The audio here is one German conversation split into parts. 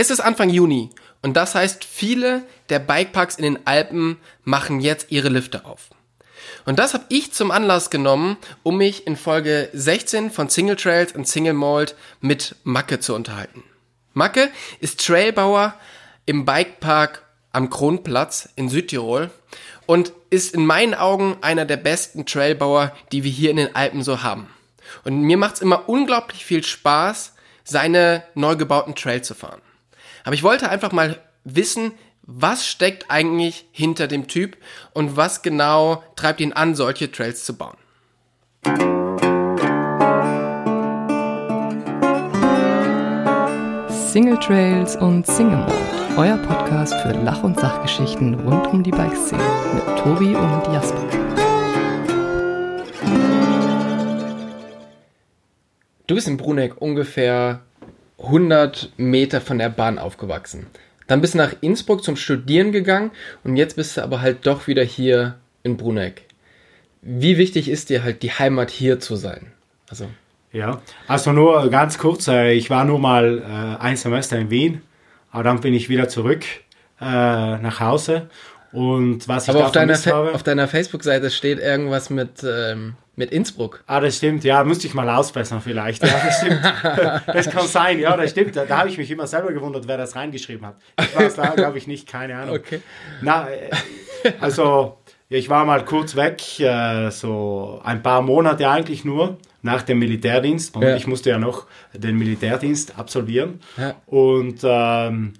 Es ist Anfang Juni und das heißt, viele der Bikeparks in den Alpen machen jetzt ihre Lifte auf. Und das habe ich zum Anlass genommen, um mich in Folge 16 von Single Trails und Single Mold mit Macke zu unterhalten. Macke ist Trailbauer im Bikepark am Kronplatz in Südtirol und ist in meinen Augen einer der besten Trailbauer, die wir hier in den Alpen so haben. Und mir macht es immer unglaublich viel Spaß, seine neu gebauten Trails zu fahren. Aber ich wollte einfach mal wissen, was steckt eigentlich hinter dem Typ und was genau treibt ihn an, solche Trails zu bauen. Single Trails und Single Mode, euer Podcast für Lach- und Sachgeschichten rund um die Bikeszene mit Tobi und Jasper. Du bist in Bruneck ungefähr 100 Meter von der Bahn aufgewachsen. Dann bist du nach Innsbruck zum Studieren gegangen und jetzt bist du aber halt doch wieder hier in Bruneck. Wie wichtig ist dir halt die Heimat hier zu sein? Also ja, also nur ganz kurz, äh, ich war nur mal äh, ein Semester in Wien, aber dann bin ich wieder zurück äh, nach Hause und was ich aber auf deiner, habe, auf deiner Facebook-Seite steht irgendwas mit ähm, mit Innsbruck. Ah, das stimmt, ja, müsste ich mal ausbessern vielleicht. Ja, das stimmt. das kann sein, ja, das stimmt. Da, da habe ich mich immer selber gewundert, wer das reingeschrieben hat. Ich war es da, glaube ich, nicht, keine Ahnung. Okay. Na, äh, also, ich war mal kurz weg, äh, so ein paar Monate eigentlich nur nach dem Militärdienst. Und ja. ich musste ja noch den Militärdienst absolvieren. Ja. Und ähm,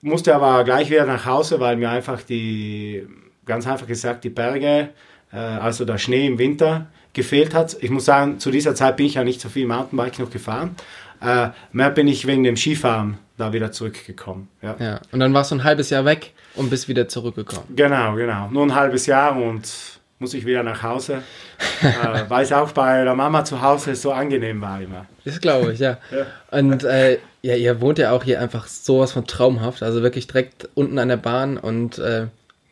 musste aber gleich wieder nach Hause, weil mir einfach die, ganz einfach gesagt, die Berge also der Schnee im Winter gefehlt hat. Ich muss sagen, zu dieser Zeit bin ich ja nicht so viel Mountainbike noch gefahren. Äh, mehr bin ich wegen dem Skifahren da wieder zurückgekommen. Ja. ja. Und dann warst du ein halbes Jahr weg und bist wieder zurückgekommen. Genau, genau. Nur ein halbes Jahr und muss ich wieder nach Hause, äh, weil es auch bei der Mama zu Hause so angenehm war immer. Das glaube ich, ja. ja. Und äh, ja, ihr wohnt ja auch hier einfach sowas von traumhaft, also wirklich direkt unten an der Bahn und äh,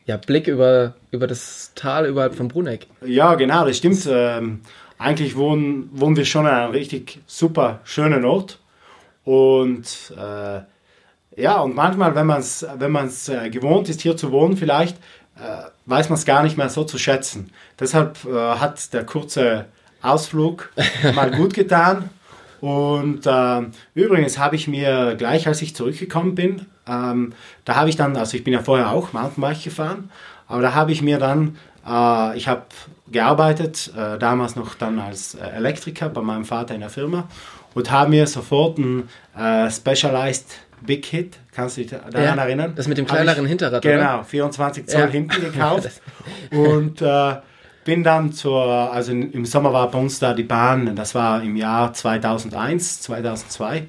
ja, Blick über, über das Tal überhalb von Bruneck. Ja, genau, das stimmt. Ähm, eigentlich wohnen, wohnen wir schon an einem richtig super schönen Ort. Und äh, ja, und manchmal, wenn man es wenn man's, äh, gewohnt ist, hier zu wohnen, vielleicht äh, weiß man es gar nicht mehr so zu schätzen. Deshalb äh, hat der kurze Ausflug mal gut getan. Und äh, übrigens habe ich mir gleich, als ich zurückgekommen bin, ähm, da habe ich dann, also ich bin ja vorher auch Mountainbike gefahren, aber da habe ich mir dann, äh, ich habe gearbeitet, äh, damals noch dann als äh, Elektriker bei meinem Vater in der Firma und habe mir sofort ein äh, Specialized Big Hit, kannst du dich daran ja, erinnern? Das mit dem kleineren ich, Hinterrad, Genau, 24 Zoll ja. hinten gekauft und äh, bin dann zur, also im Sommer war bei uns da die Bahn, das war im Jahr 2001, 2002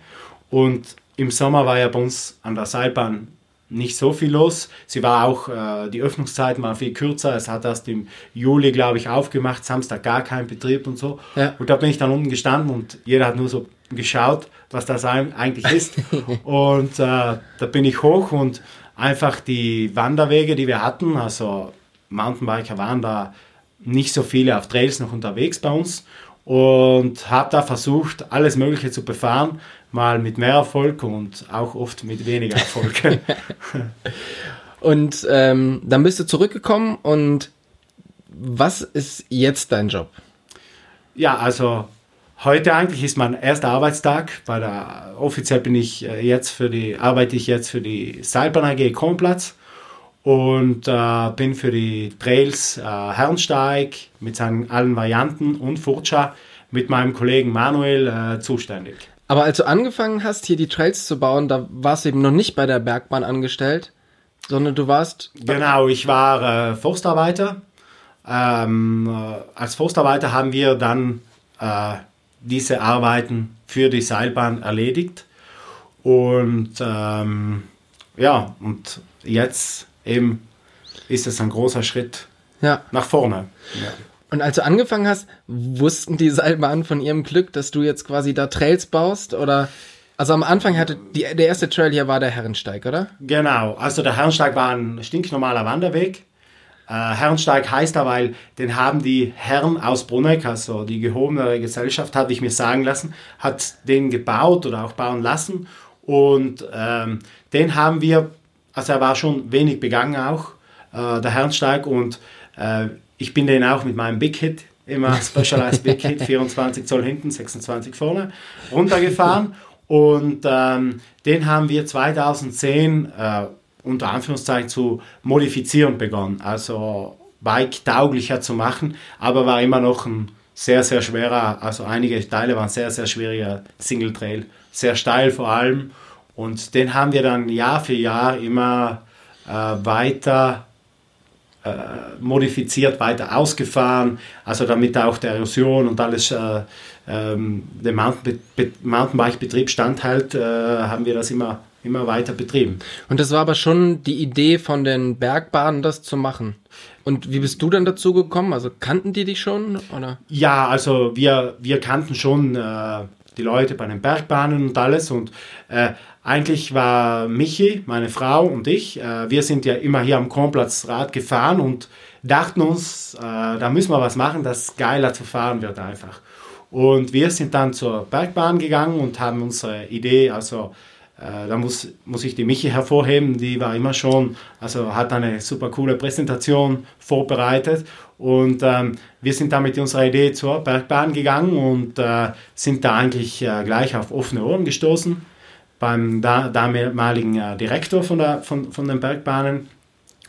und im Sommer war ja bei uns an der Seilbahn nicht so viel los. Sie war auch, äh, die Öffnungszeiten waren viel kürzer. Es hat erst im Juli, glaube ich, aufgemacht, Samstag gar kein Betrieb und so. Ja. Und da bin ich dann unten gestanden und jeder hat nur so geschaut, was das eigentlich ist. und äh, da bin ich hoch und einfach die Wanderwege, die wir hatten, also Mountainbiker waren da nicht so viele auf Trails noch unterwegs bei uns und habe da versucht, alles Mögliche zu befahren, mal mit mehr Erfolg und auch oft mit weniger Erfolg. und ähm, dann bist du zurückgekommen und was ist jetzt dein Job? Ja, also heute eigentlich ist mein erster Arbeitstag. Bei der, offiziell bin ich äh, jetzt für die, arbeite ich jetzt für die Seilbahn AG Kronplatz und äh, bin für die Trails äh, Herrensteig mit seinen allen Varianten und Furcha mit meinem Kollegen Manuel äh, zuständig. Aber als du angefangen hast, hier die Trails zu bauen, da warst du eben noch nicht bei der Bergbahn angestellt, sondern du warst. Genau, ich war äh, Forstarbeiter. Ähm, äh, als Forstarbeiter haben wir dann äh, diese Arbeiten für die Seilbahn erledigt. Und ähm, ja, und jetzt eben ist es ein großer Schritt ja. nach vorne. Ja. Und als du angefangen hast, wussten die Seilbahnen von ihrem Glück, dass du jetzt quasi da Trails baust? Oder also am Anfang hatte die, der erste Trail hier war der Herrensteig, oder? Genau, also der Herrensteig war ein stinknormaler Wanderweg. Äh, Herrensteig heißt da, weil den haben die Herren aus Bruneck, also die gehobene Gesellschaft, hatte ich mir sagen lassen, hat den gebaut oder auch bauen lassen Und ähm, den haben wir, also er war schon wenig begangen auch, äh, der Herrensteig. Und äh, ich bin den auch mit meinem Big Hit, immer Specialized Big Hit, 24 Zoll hinten, 26 vorne, runtergefahren. Und ähm, den haben wir 2010 äh, unter Anführungszeichen zu modifizieren begonnen. Also Bike tauglicher zu machen, aber war immer noch ein sehr, sehr schwerer, also einige Teile waren sehr, sehr schwieriger Single Trail, sehr steil vor allem. Und den haben wir dann Jahr für Jahr immer äh, weiter äh, modifiziert, weiter ausgefahren, also damit auch der Erosion und alles äh, ähm, dem Mountainbike-Betrieb standhält, äh, haben wir das immer, immer weiter betrieben. Und das war aber schon die Idee von den Bergbahnen, das zu machen. Und wie bist du dann dazu gekommen? Also kannten die dich schon? Oder? Ja, also wir, wir kannten schon äh, die Leute bei den Bergbahnen und alles. Und äh, eigentlich war Michi, meine Frau und ich, äh, wir sind ja immer hier am Kronplatzrad gefahren und dachten uns, äh, da müssen wir was machen, das geiler zu fahren wird einfach. Und wir sind dann zur Bergbahn gegangen und haben unsere Idee, also äh, da muss, muss ich die Michi hervorheben, die war immer schon, also hat eine super coole Präsentation vorbereitet. Und ähm, wir sind da mit unserer Idee zur Bergbahn gegangen und äh, sind da eigentlich äh, gleich auf offene Ohren gestoßen beim da, damaligen äh, Direktor von, der, von, von den Bergbahnen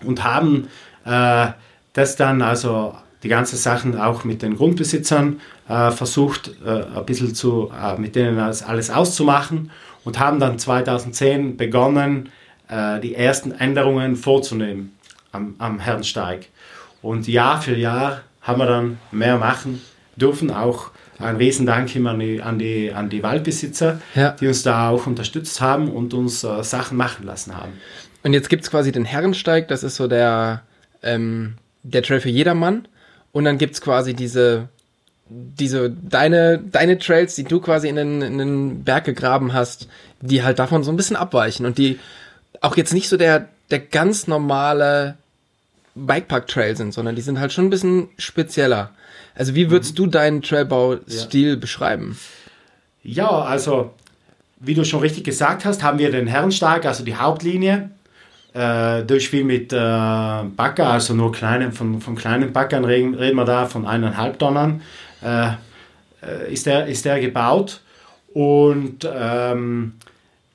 und haben äh, das dann also die ganzen Sachen auch mit den Grundbesitzern versucht, ein bisschen zu, mit denen alles auszumachen und haben dann 2010 begonnen, äh, die ersten Änderungen vorzunehmen am, am Herrensteig. Und Jahr für Jahr haben wir dann mehr machen dürfen, auch ein Riesendank immer an die, an die, an die Waldbesitzer, ja. die uns da auch unterstützt haben und uns äh, Sachen machen lassen haben. Und jetzt gibt es quasi den Herrensteig, das ist so der, ähm, der Trail für jedermann. Und dann gibt es quasi diese diese, deine, deine Trails, die du quasi in den, in den Berg gegraben hast, die halt davon so ein bisschen abweichen und die auch jetzt nicht so der, der ganz normale Bikepark-Trail sind, sondern die sind halt schon ein bisschen spezieller. Also wie würdest mhm. du deinen Trailbaustil ja. beschreiben? Ja, also wie du schon richtig gesagt hast, haben wir den Herrensteig, also die Hauptlinie, äh, durch viel mit äh, Bagger, also nur kleinen, von, von kleinen Baggern reden, reden wir da, von eineinhalb Tonnen äh, äh, ist, der, ist der gebaut. Und ähm,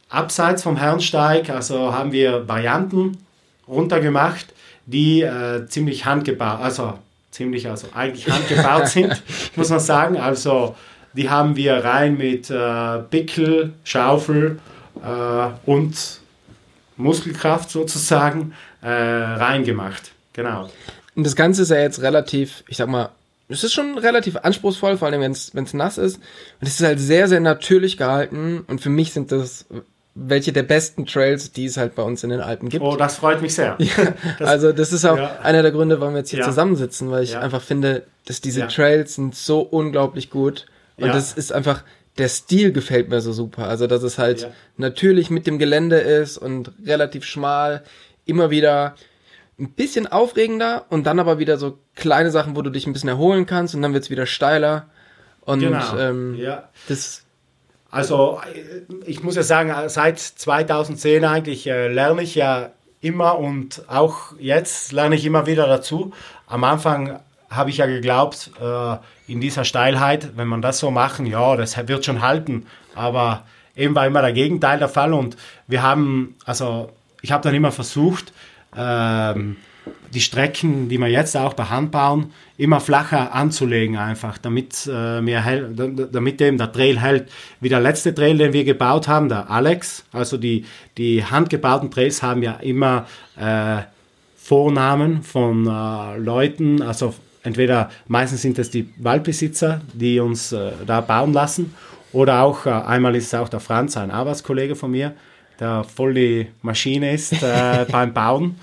abseits vom Herrensteig, also haben wir Varianten runtergemacht, die äh, ziemlich handgebaut, also ziemlich, also eigentlich handgebaut sind, muss man sagen. Also die haben wir rein mit äh, Pickel, Schaufel äh, und Muskelkraft sozusagen äh, reingemacht. Genau. Und das Ganze ist ja jetzt relativ, ich sag mal, es ist schon relativ anspruchsvoll, vor allem wenn es nass ist. Und es ist halt sehr, sehr natürlich gehalten. Und für mich sind das welche der besten Trails, die es halt bei uns in den Alpen gibt. Oh, das freut mich sehr. Ja, das, also das ist auch ja. einer der Gründe, warum wir jetzt hier ja. zusammensitzen, weil ich einfach finde, dass diese Trails sind so unglaublich gut. Und das ist einfach, der Stil gefällt mir so super. Also dass es halt natürlich mit dem Gelände ist und relativ schmal, immer wieder ein bisschen aufregender und dann aber wieder so kleine Sachen, wo du dich ein bisschen erholen kannst und dann wird es wieder steiler. Und genau. ähm, ja. das. Also ich muss ja sagen, seit 2010 eigentlich äh, lerne ich ja immer und auch jetzt lerne ich immer wieder dazu. Am Anfang habe ich ja geglaubt, äh, in dieser Steilheit, wenn man das so machen, ja, das wird schon halten. Aber eben war immer der Gegenteil der Fall und wir haben, also ich habe dann immer versucht, ähm, die Strecken, die wir jetzt auch bei Hand bauen, immer flacher anzulegen einfach, damit, äh, mehr damit eben der Trail hält. Wie der letzte Trail, den wir gebaut haben, der Alex, also die, die handgebauten Trails haben ja immer äh, Vornamen von äh, Leuten, also entweder meistens sind es die Waldbesitzer, die uns äh, da bauen lassen, oder auch äh, einmal ist es auch der Franz, ein Arbeitskollege von mir, der voll die Maschine ist äh, beim Bauen.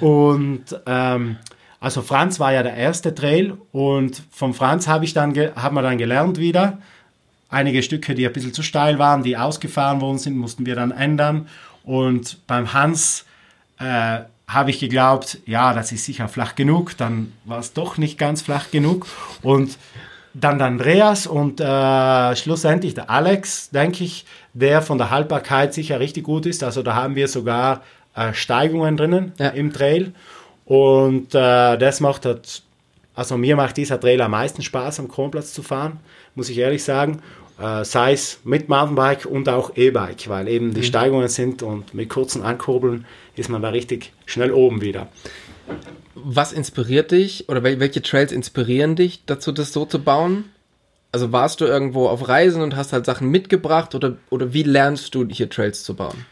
Und ähm, also Franz war ja der erste Trail und vom Franz habe ich dann haben wir dann gelernt wieder. Einige Stücke, die ein bisschen zu steil waren, die ausgefahren worden sind, mussten wir dann ändern. Und beim Hans äh, habe ich geglaubt, ja, das ist sicher flach genug. Dann war es doch nicht ganz flach genug. Und dann der Andreas und äh, schlussendlich der Alex, denke ich, der von der Haltbarkeit sicher richtig gut ist. Also da haben wir sogar äh, Steigungen drinnen ja. im Trail. Und äh, das macht halt, also mir macht dieser Trail am meisten Spaß, am Kronplatz zu fahren, muss ich ehrlich sagen. Äh, sei es mit Mountainbike und auch E-Bike, weil eben die mhm. Steigungen sind und mit kurzen Ankurbeln ist man da richtig schnell oben wieder. Was inspiriert dich oder welche Trails inspirieren dich dazu, das so zu bauen? Also warst du irgendwo auf Reisen und hast halt Sachen mitgebracht oder, oder wie lernst du hier Trails zu bauen?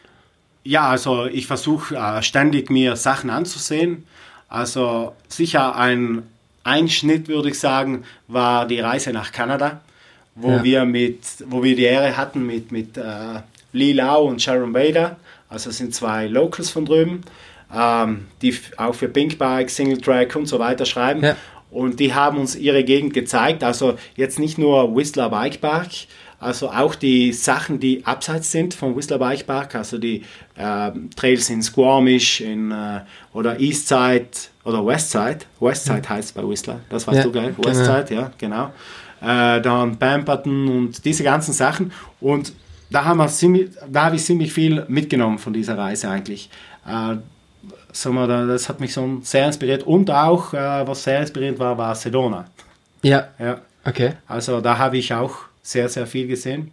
Ja, also ich versuche äh, ständig mir Sachen anzusehen. Also sicher ein Einschnitt, würde ich sagen, war die Reise nach Kanada, wo ja. wir mit, wo wir die Ehre hatten mit, mit äh, Lee Lau und Sharon Bader. Also sind zwei Locals von drüben ähm, die auch für Pinkbike, Single Track und so weiter schreiben. Ja. Und die haben uns ihre Gegend gezeigt. Also jetzt nicht nur Whistler Bike Park, also auch die Sachen, die abseits sind vom Whistler Bike Park, also die äh, Trails in Squamish in, äh, oder Eastside oder Westside. Westside mhm. heißt es bei Whistler, das weißt ja, du, gell? Genau. Westside, genau. ja, genau. Äh, dann Pamperton und diese ganzen Sachen. Und da, haben wir ziemlich, da habe ich ziemlich viel mitgenommen von dieser Reise eigentlich. Sagen wir, das hat mich so sehr inspiriert. Und auch, äh, was sehr inspirierend war, war Sedona. Ja. ja. Okay. Also da habe ich auch sehr, sehr viel gesehen.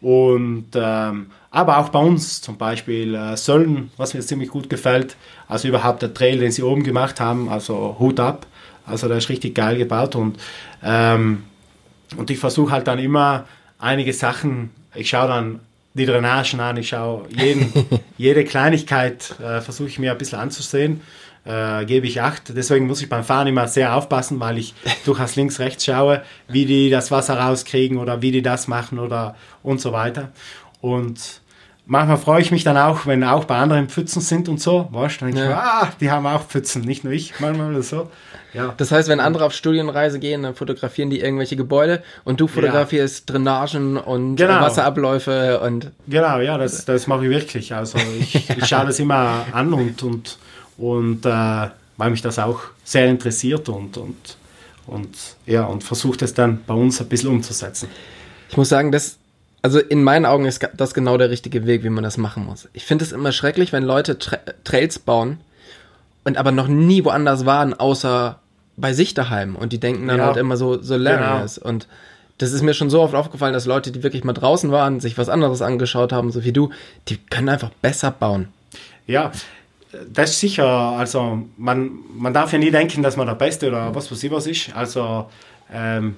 Und ähm, aber auch bei uns zum Beispiel äh, Sölden, was mir ziemlich gut gefällt. Also überhaupt der Trail, den sie oben gemacht haben, also Hut ab. Also der ist richtig geil gebaut und, ähm, und ich versuche halt dann immer einige Sachen, ich schaue dann die Drainagen an, ich schaue jeden, jede Kleinigkeit, äh, versuche ich mir ein bisschen anzusehen, äh, gebe ich Acht. Deswegen muss ich beim Fahren immer sehr aufpassen, weil ich durchaus links, rechts schaue, wie die das Wasser rauskriegen oder wie die das machen oder und so weiter. Und manchmal freue ich mich dann auch, wenn auch bei anderen Pfützen sind und so. Weißt, dann denke ja. ich, ah, die haben auch Pfützen, nicht nur ich, manchmal oder so. Ja. Das heißt, wenn andere auf Studienreise gehen, dann fotografieren die irgendwelche Gebäude und du fotografierst ja. Drainagen und genau. Wasserabläufe und. Genau, ja, das, das mache ich wirklich. Also ich, ich schaue das immer an und, und, und äh, weil mich das auch sehr interessiert und, und, und, ja, und versuche das dann bei uns ein bisschen umzusetzen. Ich muss sagen, das also in meinen Augen ist das genau der richtige Weg, wie man das machen muss. Ich finde es immer schrecklich, wenn Leute Tra Trails bauen und aber noch nie woanders waren, außer bei sich daheim. Und die denken dann ja. halt immer so, so lernen genau. Und das ist mir schon so oft aufgefallen, dass Leute, die wirklich mal draußen waren, sich was anderes angeschaut haben, so wie du, die können einfach besser bauen. Ja, das ist sicher. Also man, man darf ja nie denken, dass man der Beste oder was weiß ich was ist. Also ähm,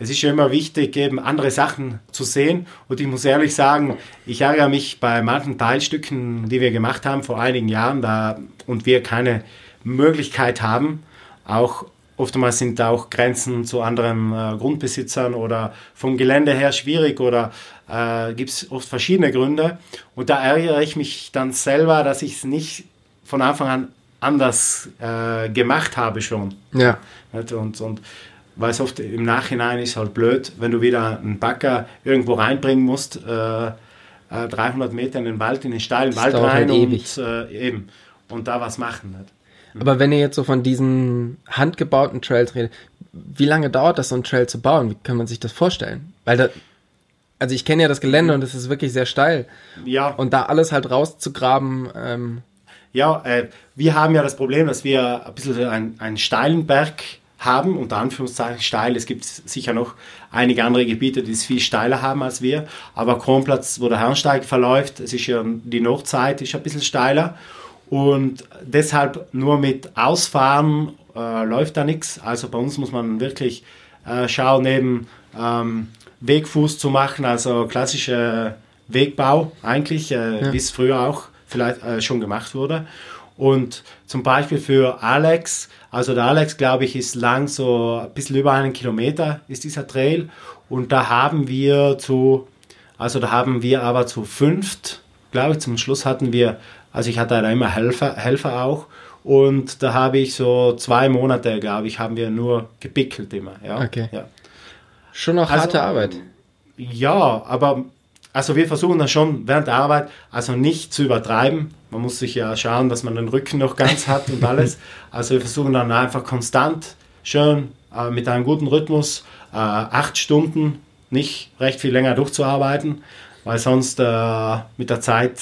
es ist ja immer wichtig, eben andere Sachen zu sehen. Und ich muss ehrlich sagen, ich ärgere mich bei manchen Teilstücken, die wir gemacht haben vor einigen Jahren, da und wir keine Möglichkeit haben, auch oftmals sind da auch Grenzen zu anderen äh, Grundbesitzern oder vom Gelände her schwierig oder äh, gibt es oft verschiedene Gründe. Und da ärgere ich mich dann selber, dass ich es nicht von Anfang an anders äh, gemacht habe schon. Ja. Und, und weil es oft im Nachhinein ist halt blöd, wenn du wieder einen Bagger irgendwo reinbringen musst, äh, 300 äh, Meter in den Wald, in den steilen das Wald rein halt und äh, eben und da was machen. Nicht? Aber wenn ihr jetzt so von diesen handgebauten Trails redet, wie lange dauert das, so ein Trail zu bauen? Wie kann man sich das vorstellen? Weil da, also ich kenne ja das Gelände und es ist wirklich sehr steil. Ja. Und da alles halt rauszugraben. Ähm ja, äh, wir haben ja das Problem, dass wir ein bisschen einen, einen steilen Berg haben, unter Anführungszeichen steil. Es gibt sicher noch einige andere Gebiete, die es viel steiler haben als wir. Aber Kronplatz, wo der Herrensteig verläuft, es ist ja die Nordseite, ist ein bisschen steiler. Und deshalb nur mit Ausfahren äh, läuft da nichts. Also bei uns muss man wirklich äh, schauen, eben ähm, Wegfuß zu machen, also klassischer Wegbau eigentlich, äh, ja. wie es früher auch vielleicht äh, schon gemacht wurde. Und zum Beispiel für Alex, also der Alex, glaube ich, ist lang so ein bisschen über einen Kilometer ist dieser Trail. Und da haben wir zu, also da haben wir aber zu fünft, glaube ich, zum Schluss hatten wir, also ich hatte da immer Helfer, Helfer auch. Und da habe ich so zwei Monate, glaube ich, haben wir nur gepickelt immer. Ja, okay. Ja. Schon noch also, harte Arbeit. Ja, aber also wir versuchen das schon während der Arbeit, also nicht zu übertreiben. Man muss sich ja schauen, dass man den Rücken noch ganz hat und alles. Also wir versuchen dann einfach konstant schön äh, mit einem guten Rhythmus äh, acht Stunden nicht recht viel länger durchzuarbeiten, weil sonst äh, mit der Zeit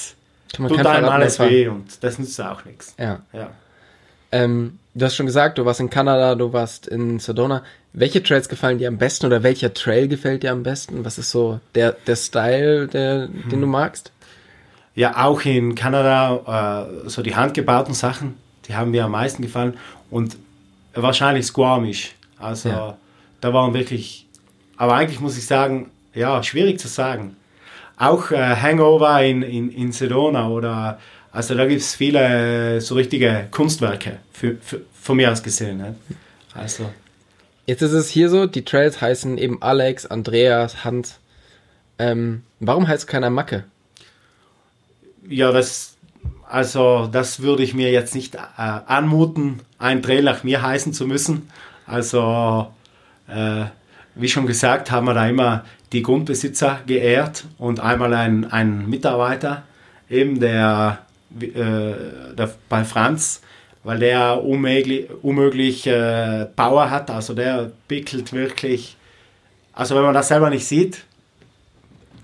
tut einem alles weh und das nützt auch nichts. Ja. ja. Ähm, du hast schon gesagt, du warst in Kanada, du warst in Sedona. Welche Trails gefallen dir am besten oder welcher Trail gefällt dir am besten? Was ist so der, der Style, der, hm. den du magst? Ja, auch in Kanada, äh, so die handgebauten Sachen, die haben mir am meisten gefallen. Und wahrscheinlich Squamish. Also ja. da waren wirklich, aber eigentlich muss ich sagen, ja, schwierig zu sagen. Auch äh, Hangover in, in, in Sedona oder, also da gibt es viele so richtige Kunstwerke, für, für, von mir aus gesehen. Ne? Also. Jetzt ist es hier so, die Trails heißen eben Alex, Andreas, Hans. Ähm, warum heißt keiner Macke? Ja, das, also das würde ich mir jetzt nicht äh, anmuten, ein Trail nach mir heißen zu müssen. Also, äh, wie schon gesagt, haben wir da immer die Grundbesitzer geehrt und einmal ein, ein Mitarbeiter, eben der, äh, der bei Franz, weil der unmöglich, unmöglich äh, Power hat, also der pickelt wirklich, also wenn man das selber nicht sieht,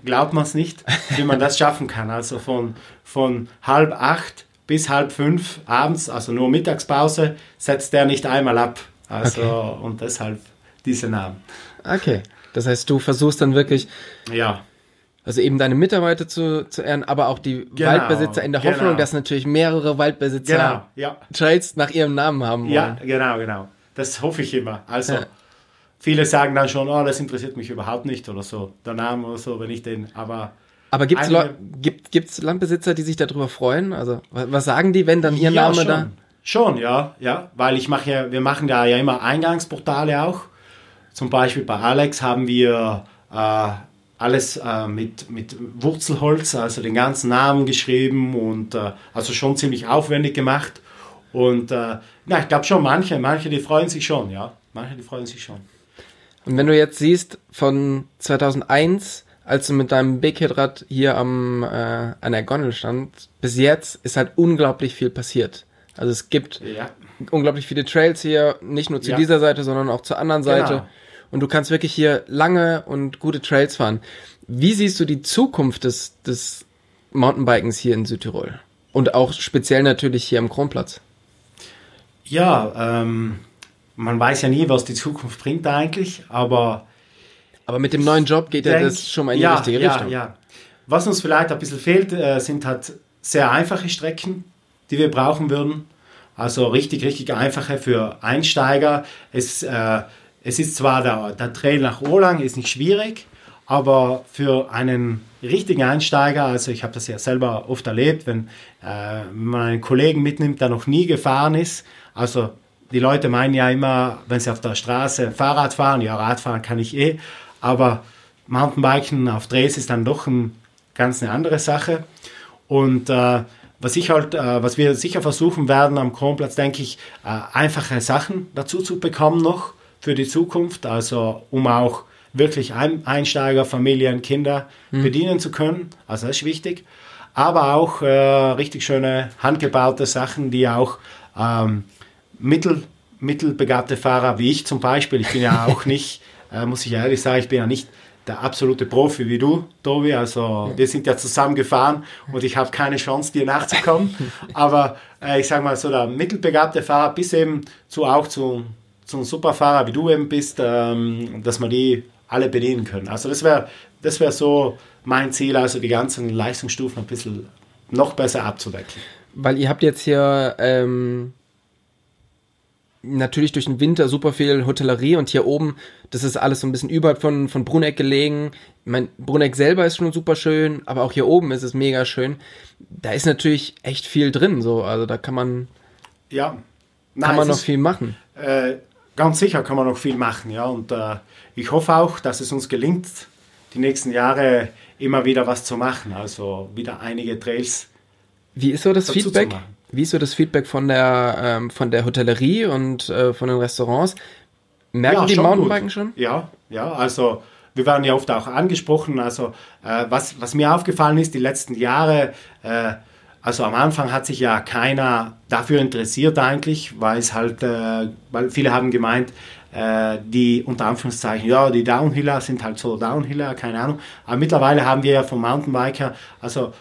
glaubt man es nicht, wie man das schaffen kann. Also von, von halb acht bis halb fünf abends, also nur Mittagspause, setzt der nicht einmal ab. Also okay. und deshalb diese Namen. Okay. Das heißt, du versuchst dann wirklich. Ja. Also eben deine Mitarbeiter zu, zu ehren, aber auch die genau, Waldbesitzer in der Hoffnung, genau. dass natürlich mehrere Waldbesitzer genau, ja. Trails nach ihrem Namen haben wollen. Ja, genau, genau. Das hoffe ich immer. Also ja. viele sagen dann schon, oh, das interessiert mich überhaupt nicht oder so, der Name oder so, wenn ich den, aber aber gibt's eine, gibt gibt's Landbesitzer, die sich darüber freuen? Also was sagen die, wenn dann ihr ja, Name schon. da? Schon, ja, ja, weil ich mache ja, wir machen da ja immer Eingangsportale auch. Zum Beispiel bei Alex haben wir äh, alles äh, mit, mit Wurzelholz, also den ganzen Namen geschrieben und äh, also schon ziemlich aufwendig gemacht. Und äh, na, ich glaube schon manche, manche, die freuen sich schon, ja, manche, die freuen sich schon. Und wenn du jetzt siehst, von 2001, als du mit deinem Big Hit Rad hier am, äh, an der Gondel stand, bis jetzt ist halt unglaublich viel passiert. Also es gibt ja. unglaublich viele Trails hier, nicht nur zu ja. dieser Seite, sondern auch zur anderen Seite. Genau. Und du kannst wirklich hier lange und gute Trails fahren. Wie siehst du die Zukunft des, des Mountainbikens hier in Südtirol? Und auch speziell natürlich hier am Kronplatz. Ja, ähm, man weiß ja nie, was die Zukunft bringt eigentlich, aber. Aber mit dem neuen Job geht ja das schon mal in die ja, richtige ja, Richtung. Ja, Was uns vielleicht ein bisschen fehlt, äh, sind halt sehr einfache Strecken, die wir brauchen würden. Also richtig, richtig einfache für Einsteiger. Es, äh, es ist zwar der, der Trail nach Olang ist nicht schwierig, aber für einen richtigen Einsteiger, also ich habe das ja selber oft erlebt, wenn, äh, wenn man einen Kollegen mitnimmt, der noch nie gefahren ist, also die Leute meinen ja immer, wenn sie auf der Straße Fahrrad fahren, ja, Radfahren kann ich eh, aber Mountainbiken auf Drehs ist dann doch ein, ganz eine andere Sache. Und äh, was ich halt, äh, was wir sicher versuchen werden am Kronplatz, denke ich, äh, einfache Sachen dazu zu bekommen noch für die Zukunft, also um auch wirklich Einsteiger, Familien, Kinder mhm. bedienen zu können. Also das ist wichtig. Aber auch äh, richtig schöne handgebaute Sachen, die auch ähm, mittel, mittelbegabte Fahrer wie ich zum Beispiel, ich bin ja auch nicht, äh, muss ich ehrlich sagen, ich bin ja nicht der absolute Profi wie du, Tobi. Also wir sind ja zusammen gefahren und ich habe keine Chance, dir nachzukommen. Aber äh, ich sage mal so, der mittelbegabte Fahrer bis eben zu auch zu, zu einem Superfahrer wie du eben bist, ähm, dass wir die alle bedienen können. Also das wäre das wär so mein Ziel, also die ganzen Leistungsstufen ein bisschen noch besser abzudecken. Weil ihr habt jetzt hier ähm, natürlich durch den Winter super viel Hotellerie und hier oben, das ist alles so ein bisschen überhalb von, von Bruneck gelegen. Ich mein, Bruneck selber ist schon super schön, aber auch hier oben ist es mega schön. Da ist natürlich echt viel drin, so, also da kann man, ja, Nein, kann man noch ist, viel machen. Äh, ganz sicher kann man noch viel machen, ja, und äh, ich hoffe auch, dass es uns gelingt, die nächsten Jahre immer wieder was zu machen, also wieder einige Trails. Wie ist so das Feedback? Wie ist so das Feedback von der, ähm, von der Hotellerie und äh, von den Restaurants? Merken ja, die schon Mountainbiken gut. schon? Ja, ja, also wir werden ja oft auch angesprochen. Also äh, was, was mir aufgefallen ist, die letzten Jahre, äh, also am Anfang hat sich ja keiner dafür interessiert eigentlich, weil es halt, äh, weil viele haben gemeint, äh, die unter Anführungszeichen, ja, die Downhiller sind halt so Downhiller, keine Ahnung. Aber mittlerweile haben wir ja vom Mountainbiker, also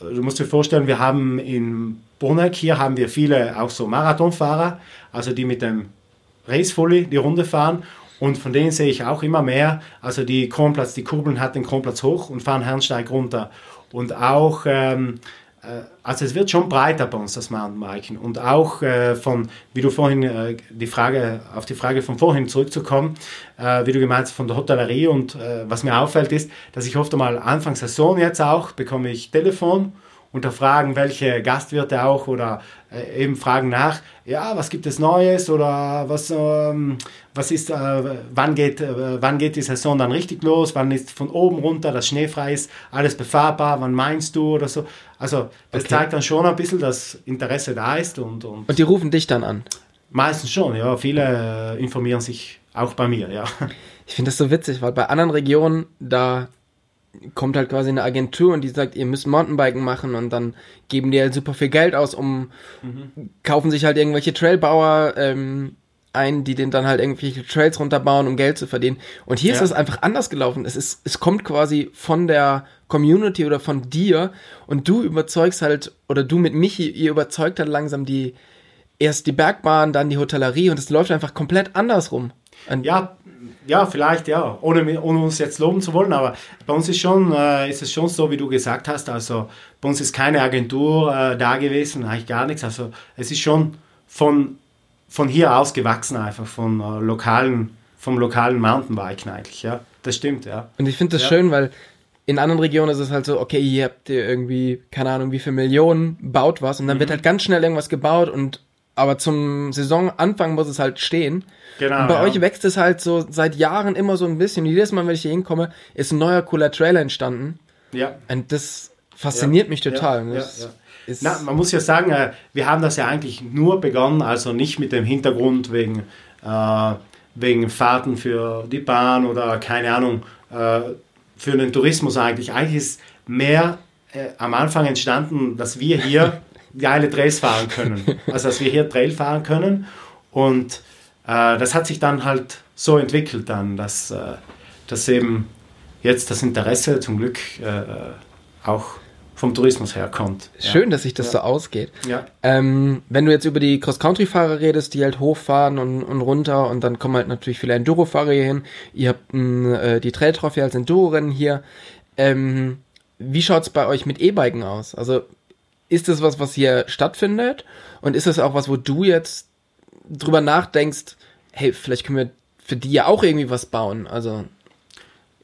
du musst dir vorstellen, wir haben in Bonneck hier haben wir viele auch so Marathonfahrer, also die mit dem Racefully die Runde fahren. Und von denen sehe ich auch immer mehr, also die Kronplatz, die Kurbeln hat den Kronplatz hoch und fahren Herrensteig runter. Und auch ähm, äh, also es wird schon breiter bei uns, das Mountainbiken. Und auch äh, von, wie du vorhin, äh, die Frage, auf die Frage von vorhin zurückzukommen, äh, wie du gemeint hast, von der Hotellerie und äh, was mir auffällt ist, dass ich oft einmal Anfang Saison jetzt auch, bekomme ich Telefon und da fragen welche Gastwirte auch oder äh, eben fragen nach, ja, was gibt es Neues oder was, ähm, was ist, äh, wann, geht, äh, wann geht die Saison dann richtig los, wann ist von oben runter, das schneefrei ist, alles befahrbar, wann meinst du oder so. Also das okay. zeigt dann schon ein bisschen, dass Interesse da ist. Und, und, und die rufen dich dann an? Meistens schon, ja. Viele äh, informieren sich auch bei mir, ja. Ich finde das so witzig, weil bei anderen Regionen, da kommt halt quasi eine Agentur und die sagt, ihr müsst Mountainbiken machen und dann geben die halt super viel Geld aus, um mhm. kaufen sich halt irgendwelche Trailbauer ähm, ein, die den dann halt irgendwelche Trails runterbauen, um Geld zu verdienen. Und hier ja. ist das einfach anders gelaufen. Es ist, es kommt quasi von der Community oder von dir und du überzeugst halt, oder du mit Michi, ihr überzeugt halt langsam die, erst die Bergbahn, dann die Hotellerie und es läuft einfach komplett andersrum. Und ja, ja, vielleicht, ja, ohne, ohne uns jetzt loben zu wollen, aber bei uns ist, schon, äh, ist es schon so, wie du gesagt hast, also bei uns ist keine Agentur äh, da gewesen, eigentlich gar nichts, also es ist schon von, von hier aus gewachsen einfach, von äh, lokalen, vom lokalen Mountainbiken eigentlich, ja, das stimmt, ja. Und ich finde das ja. schön, weil in anderen Regionen ist es halt so, okay, hier habt ihr irgendwie, keine Ahnung, wie viele Millionen, baut was und dann mhm. wird halt ganz schnell irgendwas gebaut und aber zum Saisonanfang muss es halt stehen. Genau. Und bei ja. euch wächst es halt so seit Jahren immer so ein bisschen. Jedes Mal, wenn ich hier hinkomme, ist ein neuer cooler Trailer entstanden. Ja. Und das fasziniert ja. mich total. Ja. Na, man muss ja sagen, äh, wir haben das ja eigentlich nur begonnen, also nicht mit dem Hintergrund wegen, äh, wegen Fahrten für die Bahn oder keine Ahnung, äh, für den Tourismus eigentlich. Eigentlich ist mehr äh, am Anfang entstanden, dass wir hier geile Trails fahren können. Also dass wir hier Trail fahren können. Und äh, das hat sich dann halt so entwickelt dann, dass, äh, dass eben jetzt das Interesse zum Glück äh, auch vom Tourismus herkommt. Schön, ja. dass sich das ja. so ausgeht. Ja. Ähm, wenn du jetzt über die Cross-Country-Fahrer redest, die halt hochfahren und, und runter und dann kommen halt natürlich viele Enduro-Fahrer hier hin. Ihr habt n, äh, die Trail-Trophy als Enduro-Rennen hier. Ähm, wie schaut's bei euch mit E-Biken aus? Also ist das was, was hier stattfindet? Und ist das auch was, wo du jetzt drüber nachdenkst, hey, vielleicht können wir für die ja auch irgendwie was bauen? Also.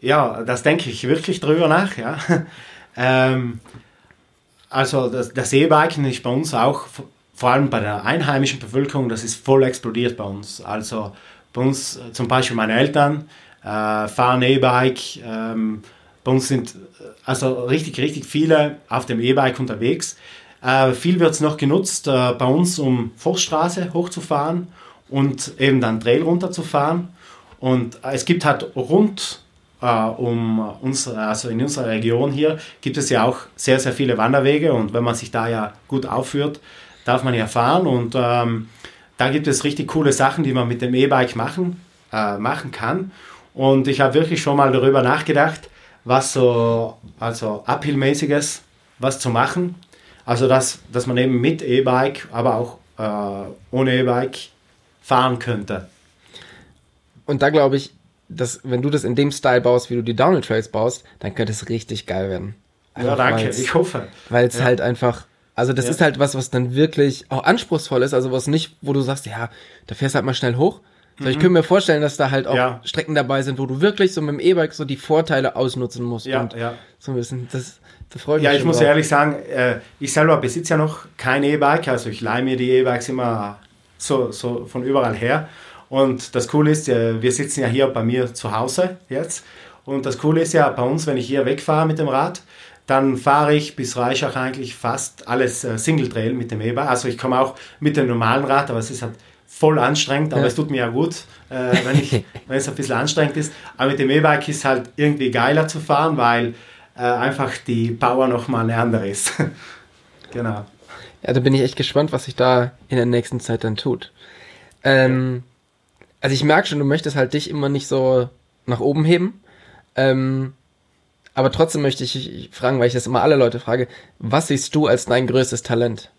Ja, das denke ich wirklich drüber nach, ja. ähm, also das, das E-Biken ist bei uns auch, vor allem bei der einheimischen Bevölkerung, das ist voll explodiert bei uns. Also bei uns äh, zum Beispiel meine Eltern äh, fahren E-Bike, ähm, bei uns sind also richtig, richtig viele auf dem E-Bike unterwegs. Äh, viel wird es noch genutzt äh, bei uns, um Forststraße hochzufahren und eben dann Trail runterzufahren. Und äh, es gibt halt rund äh, um uns, also in unserer Region hier, gibt es ja auch sehr, sehr viele Wanderwege und wenn man sich da ja gut aufführt, darf man ja fahren und ähm, da gibt es richtig coole Sachen, die man mit dem E-Bike machen, äh, machen kann. Und ich habe wirklich schon mal darüber nachgedacht, was so, also Uphill-mäßiges, was zu machen. Also, dass, dass man eben mit E-Bike, aber auch äh, ohne E-Bike fahren könnte. Und da glaube ich, dass wenn du das in dem Style baust, wie du die Downhill Trails baust, dann könnte es richtig geil werden. Einfach ja, danke, ich hoffe. Weil es ja. halt einfach, also das ja. ist halt was, was dann wirklich auch anspruchsvoll ist, also was nicht, wo du sagst, ja, da fährst du halt mal schnell hoch, so, ich mhm. könnte mir vorstellen, dass da halt auch ja. Strecken dabei sind, wo du wirklich so mit dem E-Bike so die Vorteile ausnutzen musst. Ja, und ja. So ein bisschen, das, das freut mich. Ja, ich muss drauf. ehrlich sagen, äh, ich selber besitze ja noch kein E-Bike, also ich leihe mir die E-Bikes immer so, so von überall her. Und das Coole ist, äh, wir sitzen ja hier bei mir zu Hause jetzt. Und das Coole ist ja bei uns, wenn ich hier wegfahre mit dem Rad, dann fahre ich bis Reichach eigentlich fast alles äh, Single Trail mit dem E-Bike. Also ich komme auch mit dem normalen Rad, aber es ist halt voll anstrengend, aber ja. es tut mir ja gut, äh, wenn, ich, wenn es ein bisschen anstrengend ist. Aber mit dem E-Bike ist halt irgendwie geiler zu fahren, weil äh, einfach die Power nochmal eine andere ist. Genau. Ja, da bin ich echt gespannt, was sich da in der nächsten Zeit dann tut. Ähm, Also ich merke schon, du möchtest halt dich immer nicht so nach oben heben. Ähm, aber trotzdem möchte ich fragen, weil ich das immer alle Leute frage, was siehst du als dein größtes Talent?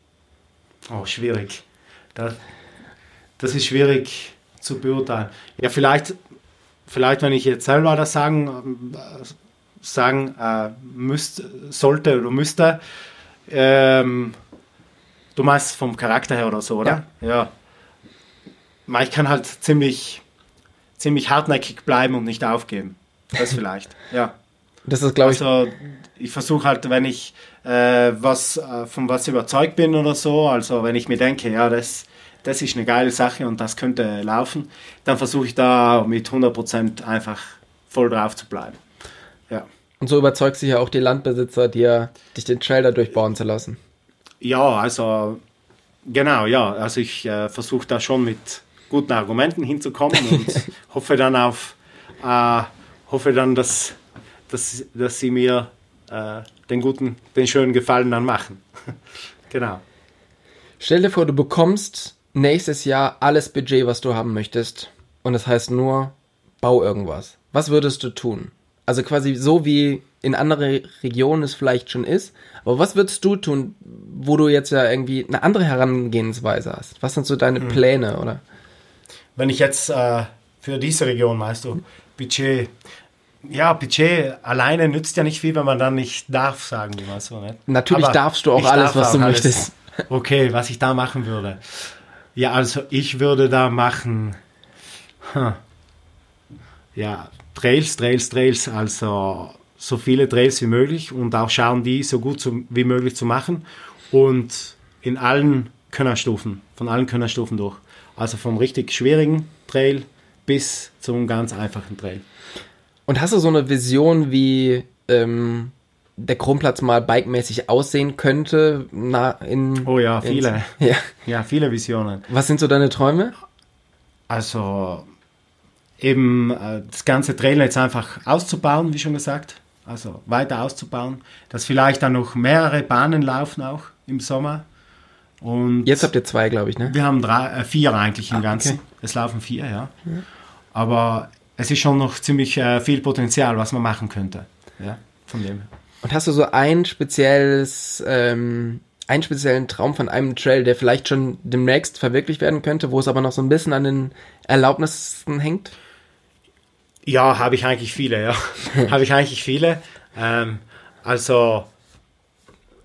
Oh, schwierig. Das, das ist schwierig zu beurteilen. Ja, vielleicht, vielleicht wenn ich jetzt selber das sagen, äh, sagen äh, müsste, sollte oder müsste, ähm, du meinst vom Charakter her oder so, oder? Ja. ja. Ich kann halt ziemlich, ziemlich hartnäckig bleiben und nicht aufgeben. Das vielleicht, ja. Das ist, glaube ich. Also, ich versuche halt, wenn ich äh, was, äh, von was überzeugt bin oder so, also wenn ich mir denke, ja, das, das ist eine geile Sache und das könnte laufen, dann versuche ich da mit 100% einfach voll drauf zu bleiben. Ja. Und so überzeugt sich ja auch die Landbesitzer, dir, dich den Trailer durchbauen zu lassen. Ja, also genau, ja. Also ich äh, versuche da schon mit guten Argumenten hinzukommen und hoffe dann auf, äh, hoffe dann, dass, dass, dass sie mir äh, den guten, den schönen Gefallen dann machen. genau. Stell dir vor, du bekommst nächstes Jahr alles Budget, was du haben möchtest. Und das heißt nur, bau irgendwas. Was würdest du tun? Also quasi so wie in andere Regionen es vielleicht schon ist. Aber was würdest du tun, wo du jetzt ja irgendwie eine andere Herangehensweise hast? Was sind so deine hm. Pläne, oder? Wenn ich jetzt äh, für diese Region, meinst du, Budget, ja, Budget alleine nützt ja nicht viel, wenn man dann nicht darf, sagen die mal so. Nicht? Natürlich Aber darfst du auch alles, was du alles. möchtest. Okay, was ich da machen würde. Ja, also ich würde da machen, ja, Trails, Trails, Trails, also so viele Trails wie möglich und auch schauen, die so gut zu, wie möglich zu machen und in allen Könnerstufen, von allen Könnerstufen durch. Also vom richtig schwierigen Trail bis zum ganz einfachen Trail. Und hast du so eine Vision, wie ähm, der Kronplatz mal bikemäßig aussehen könnte? Na, in, oh ja, viele. ja. ja, viele Visionen. Was sind so deine Träume? Also eben äh, das ganze Trailnetz einfach auszubauen, wie schon gesagt. Also weiter auszubauen. Dass vielleicht dann noch mehrere Bahnen laufen auch im Sommer. Und Jetzt habt ihr zwei, glaube ich, ne? Wir haben drei, äh, vier eigentlich im ah, Ganzen. Okay. Es laufen vier, ja. ja. Aber es ist schon noch ziemlich äh, viel Potenzial, was man machen könnte. Ja, von dem Und hast du so ein spezielles, ähm, einen speziellen Traum von einem Trail, der vielleicht schon demnächst verwirklicht werden könnte, wo es aber noch so ein bisschen an den Erlaubnissen hängt? Ja, habe ich eigentlich viele, ja. habe ich eigentlich viele. Ähm, also,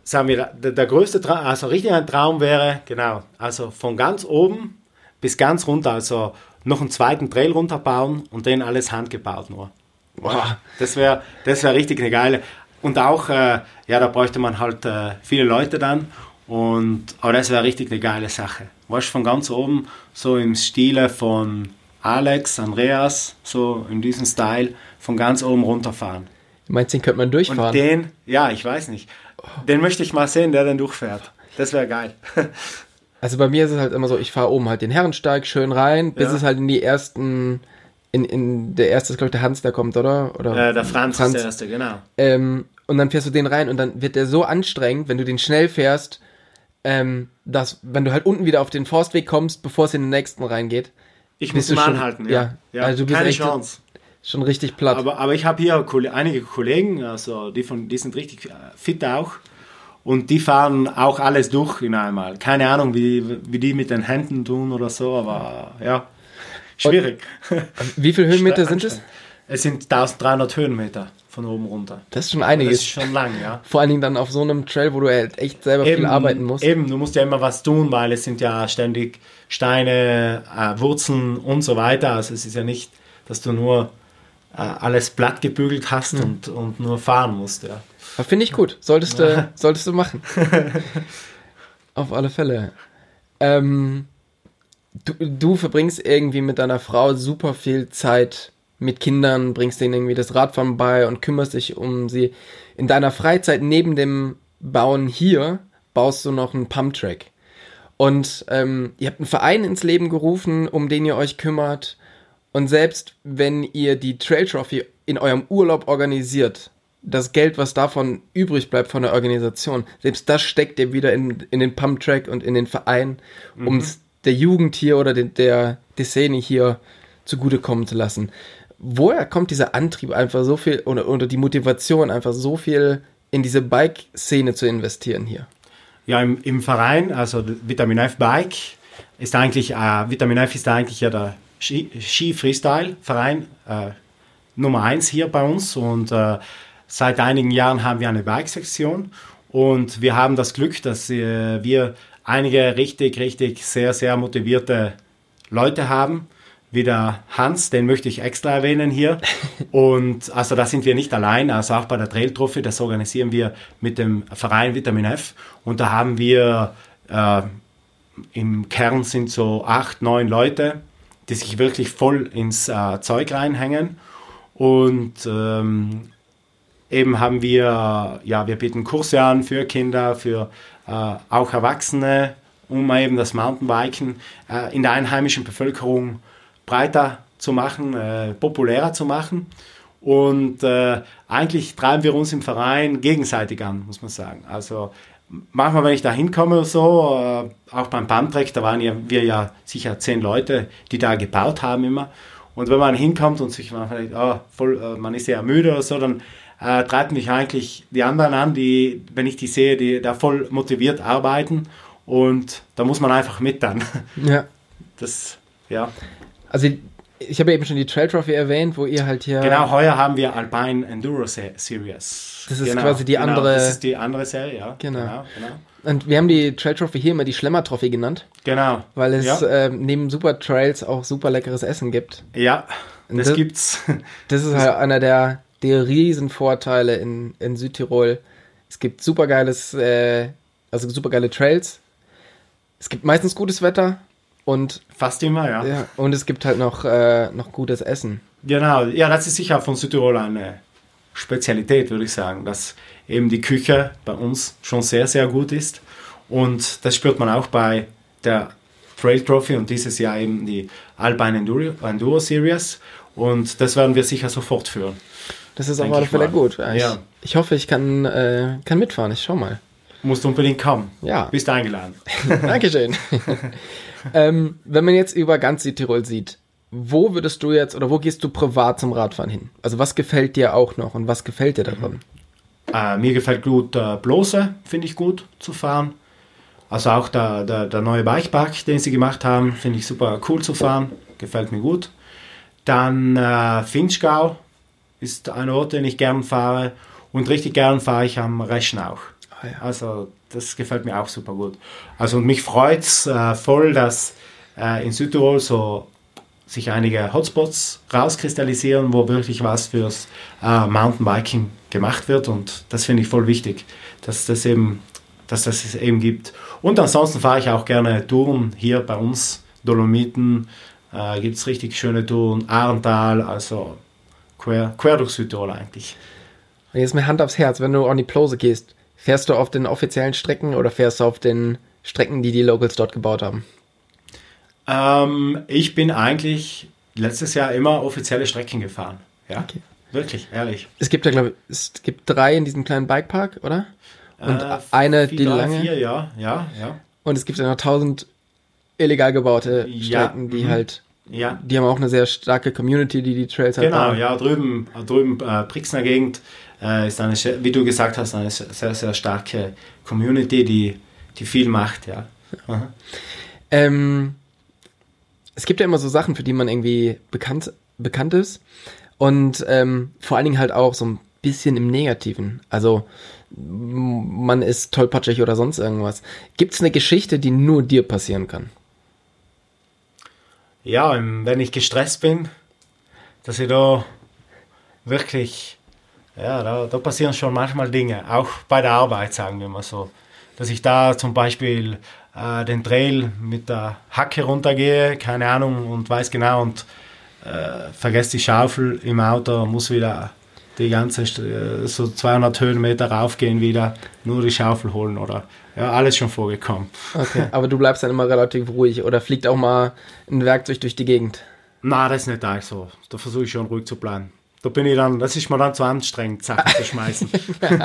sagen wir, der, der größte Traum, also richtig ein Traum wäre, genau, also von ganz oben bis ganz runter, also noch einen zweiten Trail runterbauen und den alles handgebaut nur. Wow. Das wäre das wär richtig eine geile. Und auch, äh, ja, da bräuchte man halt äh, viele Leute dann. Und, aber das wäre richtig eine geile Sache. Weißt du, von ganz oben, so im Stile von Alex, Andreas, so in diesem Style, von ganz oben runterfahren. Du meinst, den könnte man durchfahren? Und den, ja, ich weiß nicht. Den möchte ich mal sehen, der dann durchfährt. Das wäre geil. Also bei mir ist es halt immer so, ich fahre oben halt den Herrensteig schön rein, bis ja. es halt in die ersten, in, in der erste ist glaube ich der Hans, der kommt, oder? oder äh, der Franz, Franz, ist der erste, genau. Ähm, und dann fährst du den rein und dann wird der so anstrengend, wenn du den schnell fährst, ähm, dass, wenn du halt unten wieder auf den Forstweg kommst, bevor es in den nächsten reingeht, ich muss mal anhalten, ja. ja. Also du bist Keine echt Chance. Schon richtig platt. Aber, aber ich habe hier einige Kollegen, also die, von, die sind richtig äh, fit auch. Und die fahren auch alles durch in einmal. Keine Ahnung, wie, wie die mit den Händen tun oder so, aber ja, schwierig. Und wie viele Höhenmeter sind es? Es sind 1300 Höhenmeter von oben runter. Das ist schon einiges. Das ist schon lang, ja. Vor allen Dingen dann auf so einem Trail, wo du halt echt selber eben, viel arbeiten musst. Eben, du musst ja immer was tun, weil es sind ja ständig Steine, äh, Wurzeln und so weiter. Also es ist ja nicht, dass du nur äh, alles platt gebügelt hast mhm. und, und nur fahren musst, ja. Finde ich gut. Solltest du, solltest du machen. Auf alle Fälle. Ähm, du, du verbringst irgendwie mit deiner Frau super viel Zeit mit Kindern, bringst denen irgendwie das Radfahren bei und kümmerst dich um sie. In deiner Freizeit neben dem Bauen hier baust du noch einen Pumptrack. Und ähm, ihr habt einen Verein ins Leben gerufen, um den ihr euch kümmert. Und selbst wenn ihr die Trail Trophy in eurem Urlaub organisiert, das Geld, was davon übrig bleibt von der Organisation, selbst das steckt ihr wieder in, in den Pump-Track und in den Verein, um Mhm. es der Jugend hier oder den, der, der Szene hier zugutekommen zu lassen. Woher kommt dieser Antrieb einfach so viel oder, oder die Motivation einfach so viel in diese Bike-Szene zu investieren hier? Ja, im, im Verein, also Vitamin F Bike, ist eigentlich, äh, Vitamin F ist eigentlich ja der Ski- Ski-Freestyle-Verein äh, Nummer eins hier bei uns. Und äh, seit einigen Jahren haben wir eine Bike-Sektion. Und wir haben das Glück, dass äh, wir einige richtig, richtig sehr, sehr motivierte Leute haben, wie der Hans, den möchte ich extra erwähnen hier. Und also da sind wir nicht allein, also auch bei der Trail Trophy, das organisieren wir mit dem Verein Vitamin F. Und da haben wir äh, im Kern sind so acht, neun Leute, die sich wirklich voll ins äh, Zeug reinhängen. Und ähm, eben haben wir, ja, wir bieten Kurse an für Kinder, für äh, auch Erwachsene, um eben das Mountainbiken äh, in der einheimischen Bevölkerung breiter zu machen, äh, populärer zu machen. Und äh, eigentlich treiben wir uns im Verein gegenseitig an, muss man sagen. Also manchmal, wenn ich da hinkomme oder so, äh, auch beim Pumptrack, da waren ja, wir ja sicher zehn Leute, die da gebaut haben immer. Und wenn man hinkommt und sich manchmal denkt, oh, voll, äh, man ist ja müde oder so, dann äh, treibt mich eigentlich die anderen an, die, wenn ich die sehe, die da voll motiviert arbeiten. Und da muss man einfach mit dann. Ja. Das, ja. Also ich habe ja eben schon die Trail Trophy erwähnt, wo ihr halt hier. Genau, heuer haben wir Alpine Enduro Se- Series. Das ist genau, quasi die genau, andere- Das ist die andere Serie, ja. Genau. Genau, genau. Und wir haben die Trail Trophy hier immer die Schlemmer Trophy genannt, genau. weil es ja, ähm, neben super Trails auch super leckeres Essen gibt. ja das das- gibt's. Das ist halt einer der, der Riesenvorteile in, in Südtirol. Es gibt super geiles, äh, also super geile Trails. Es gibt meistens gutes Wetter und, Fast immer, ja. ja, und es gibt halt noch, äh, noch gutes Essen. Genau, ja, das ist sicher von Südtirol eine Spezialität, würde ich sagen, dass eben die Küche bei uns schon sehr, sehr gut ist. Und das spürt man auch bei der Trail Trophy und dieses Jahr eben die Alpine Enduro, Enduro Series. Und das werden wir sicher so fortführen. Das ist auf alle Fälle gut. Ich, Ja. ich hoffe, ich kann, äh, kann mitfahren. Ich schau mal. Musst unbedingt kommen. Ja. Bist eingeladen. Dankeschön. ähm, wenn man jetzt über ganz Südtirol sieht, wo würdest du jetzt oder wo gehst du privat zum Radfahren hin? Also was gefällt dir auch noch und was gefällt dir daran? Äh, mir gefällt gut äh, Blose, finde ich gut zu fahren. Also auch der, der, der neue Bikepark, den sie gemacht haben, finde ich super cool zu fahren. Gefällt mir gut. Dann äh, Finchgau ist ein Ort, den ich gern fahre. Und richtig gern fahre ich am Reschnauch. Ah, ja. Also das gefällt mir auch super gut. Also und mich freut es äh, voll, dass äh, in Südtirol so sich einige Hotspots rauskristallisieren, wo wirklich was fürs äh, Mountainbiking gemacht wird und das finde ich voll wichtig, dass das eben, dass das es eben gibt. Und ansonsten fahre ich auch gerne Touren hier bei uns, Dolomiten, äh, gibt es richtig schöne Touren, Ahrental, also quer, quer durch Südtirol eigentlich. Und jetzt mit Hand aufs Herz, wenn du an die Plose gehst, fährst du auf den offiziellen Strecken oder fährst du auf den Strecken, die die Locals dort gebaut haben? Ähm, ich bin eigentlich letztes Jahr immer offizielle Strecken gefahren. Ja, Okay. wirklich, ehrlich. Es gibt ja, glaube ich, es gibt drei in diesem kleinen Bikepark, oder? Und Äh, eine, vier, die drei, lange. Vier, ja, ja, ja. Und es gibt ja noch tausend illegal gebaute Ja, Strecken, die mhm. halt, Ja, die haben auch eine sehr starke Community, die die Trails halt genau, bauen. ja, drüben, drüben äh, Brixner Gegend äh, ist eine, wie du gesagt hast, eine sehr, sehr starke Community, die, die viel macht, ja. Ähm, es gibt ja immer so Sachen, für die man irgendwie bekannt, bekannt ist. Und ähm, vor allen Dingen halt auch so ein bisschen im Negativen. Also man ist tollpatschig oder sonst irgendwas. Gibt es eine Geschichte, die nur dir passieren kann? Ja, wenn ich gestresst bin, dass ich da wirklich, ja, da, da passieren schon manchmal Dinge, auch bei der Arbeit, sagen wir mal so. Dass ich da zum Beispiel äh, den Trail mit der Hacke runtergehe, keine Ahnung, und weiß genau, und äh, vergesse die Schaufel im Auto, muss wieder die ganze, äh, so 200 Höhenmeter raufgehen wieder, nur die Schaufel holen oder, ja, alles schon vorgekommen. Okay, aber du bleibst dann immer relativ ruhig oder fliegt auch mal ein Werkzeug durch die Gegend. Na, das ist nicht eigentlich so. Da versuche ich schon ruhig zu bleiben. Da bin ich dann, das ist mir dann zu anstrengend, Sachen zu schmeißen.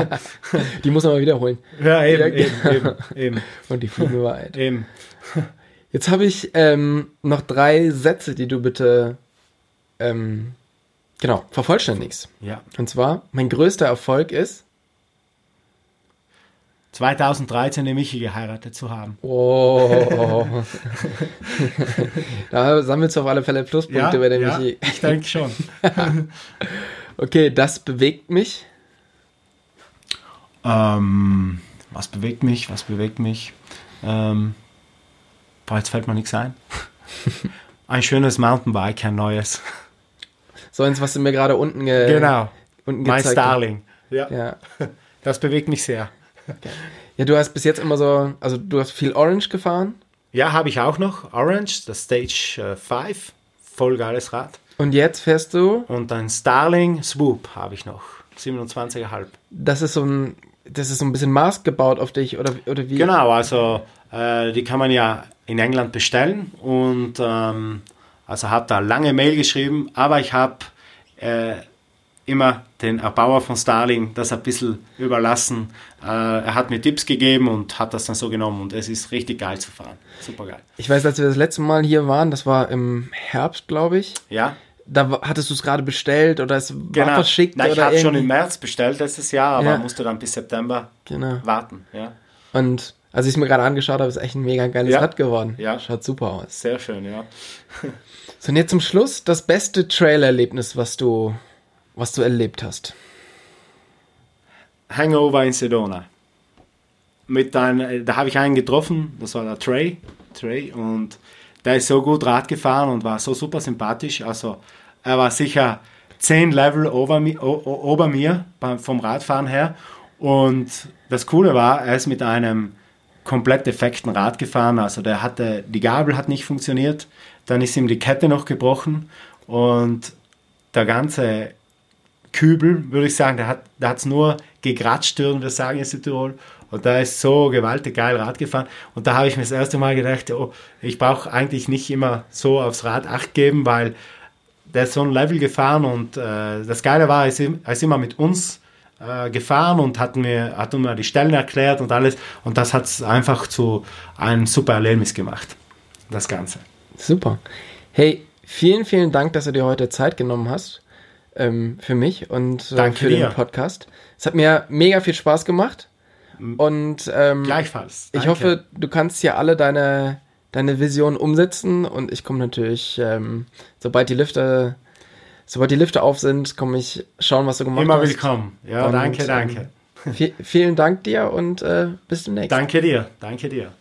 Die muss man mal wiederholen. ja, eben, Ja, eben, eben, eben, Und die fliegen Wahrheit. eben. Jetzt habe ich ähm, noch drei Sätze, die du bitte ähm, genau vervollständigst. Ja. Und zwar, mein größter Erfolg ist. 2013 den Michi geheiratet zu haben. Oh. da sammelst du auf alle Fälle Pluspunkte bei dem ja, Michi. ich denke schon. Okay, das bewegt mich. Ähm, was bewegt mich? Was bewegt mich? Ähm, boah, jetzt fällt mir nichts ein. Ein schönes Mountainbike, ein neues. So eins, was du mir gerade unten, ge genau. unten Mein. Starling. Ja, Ja. das bewegt mich sehr. Ja, du hast bis jetzt immer so, also du hast viel Orange gefahren Ja, habe ich auch noch. Orange, das Stage 5. Voll geiles Rad. und jetzt fährst du, Und ein Starling Swoop habe ich noch. 27,5. das ist so ein, das ist so ein bisschen maßgebaut auf dich oder, oder wie? Genau, also äh, die kann man ja in England bestellen und ähm, also habe da lange Mail geschrieben, aber ich habe äh, immer den Erbauer von Starling das ein bisschen überlassen. Äh, er hat mir Tipps gegeben und hat das dann so genommen und es ist richtig geil zu fahren. Super geil. Ich weiß, als wir das letzte Mal hier waren, das war im Herbst, glaube ich. Ja, Da hattest du es gerade bestellt oder es war genau. verschickt Na, ich habe schon im März bestellt letztes Jahr, aber Ja. musste dann bis September Genau. warten. Ja, Und als ich es mir gerade angeschaut habe, ist echt ein mega geiles Ja. Rad geworden. Ja. Schaut super aus. sehr schön, ja. So, und jetzt zum Schluss das beste Trailer-Erlebnis, was du, was du erlebt hast. Hangover in Sedona. Mit ein, da habe ich einen getroffen, das war der Trey, Trey und der ist so gut Rad gefahren und war so super sympathisch. Also er war sicher zehn Level over, ober mir vom Radfahren her. Und das Coole war, er ist mit einem komplett defekten Rad gefahren. Also der hatte, die Gabel hat nicht funktioniert, dann ist ihm die Kette noch gebrochen und der ganze Kübel, würde ich sagen, der hat hat's nur gegratscht, würden wir sagen in Südtirol. Und da ist so gewaltig geil Rad gefahren. Und da habe ich mir das erste Mal gedacht, oh, ich brauche eigentlich nicht immer so aufs Rad Acht geben, weil der ist so ein Level gefahren und äh, das Geile war, er ist, er ist immer mit uns äh, gefahren und hat mir, hat mir die Stellen erklärt und alles. Und das hat es einfach zu einem super Erlebnis gemacht, das Ganze. Super. Hey, vielen, vielen Dank, dass du dir heute Zeit genommen hast ähm, für mich und äh, Danke für dir. den Podcast. Es hat mir mega viel Spaß gemacht. Und ähm, Gleichfalls. ich Danke. hoffe, du kannst hier alle deine, deine Vision umsetzen und ich komme natürlich, ähm, sobald die Lifte, sobald die Lifte auf sind, komme ich schauen, was du gemacht Immer hast. willkommen. Ja, Und, danke, ähm, danke. Vi- vielen Dank dir und äh, bis demnächst. Danke dir, danke dir.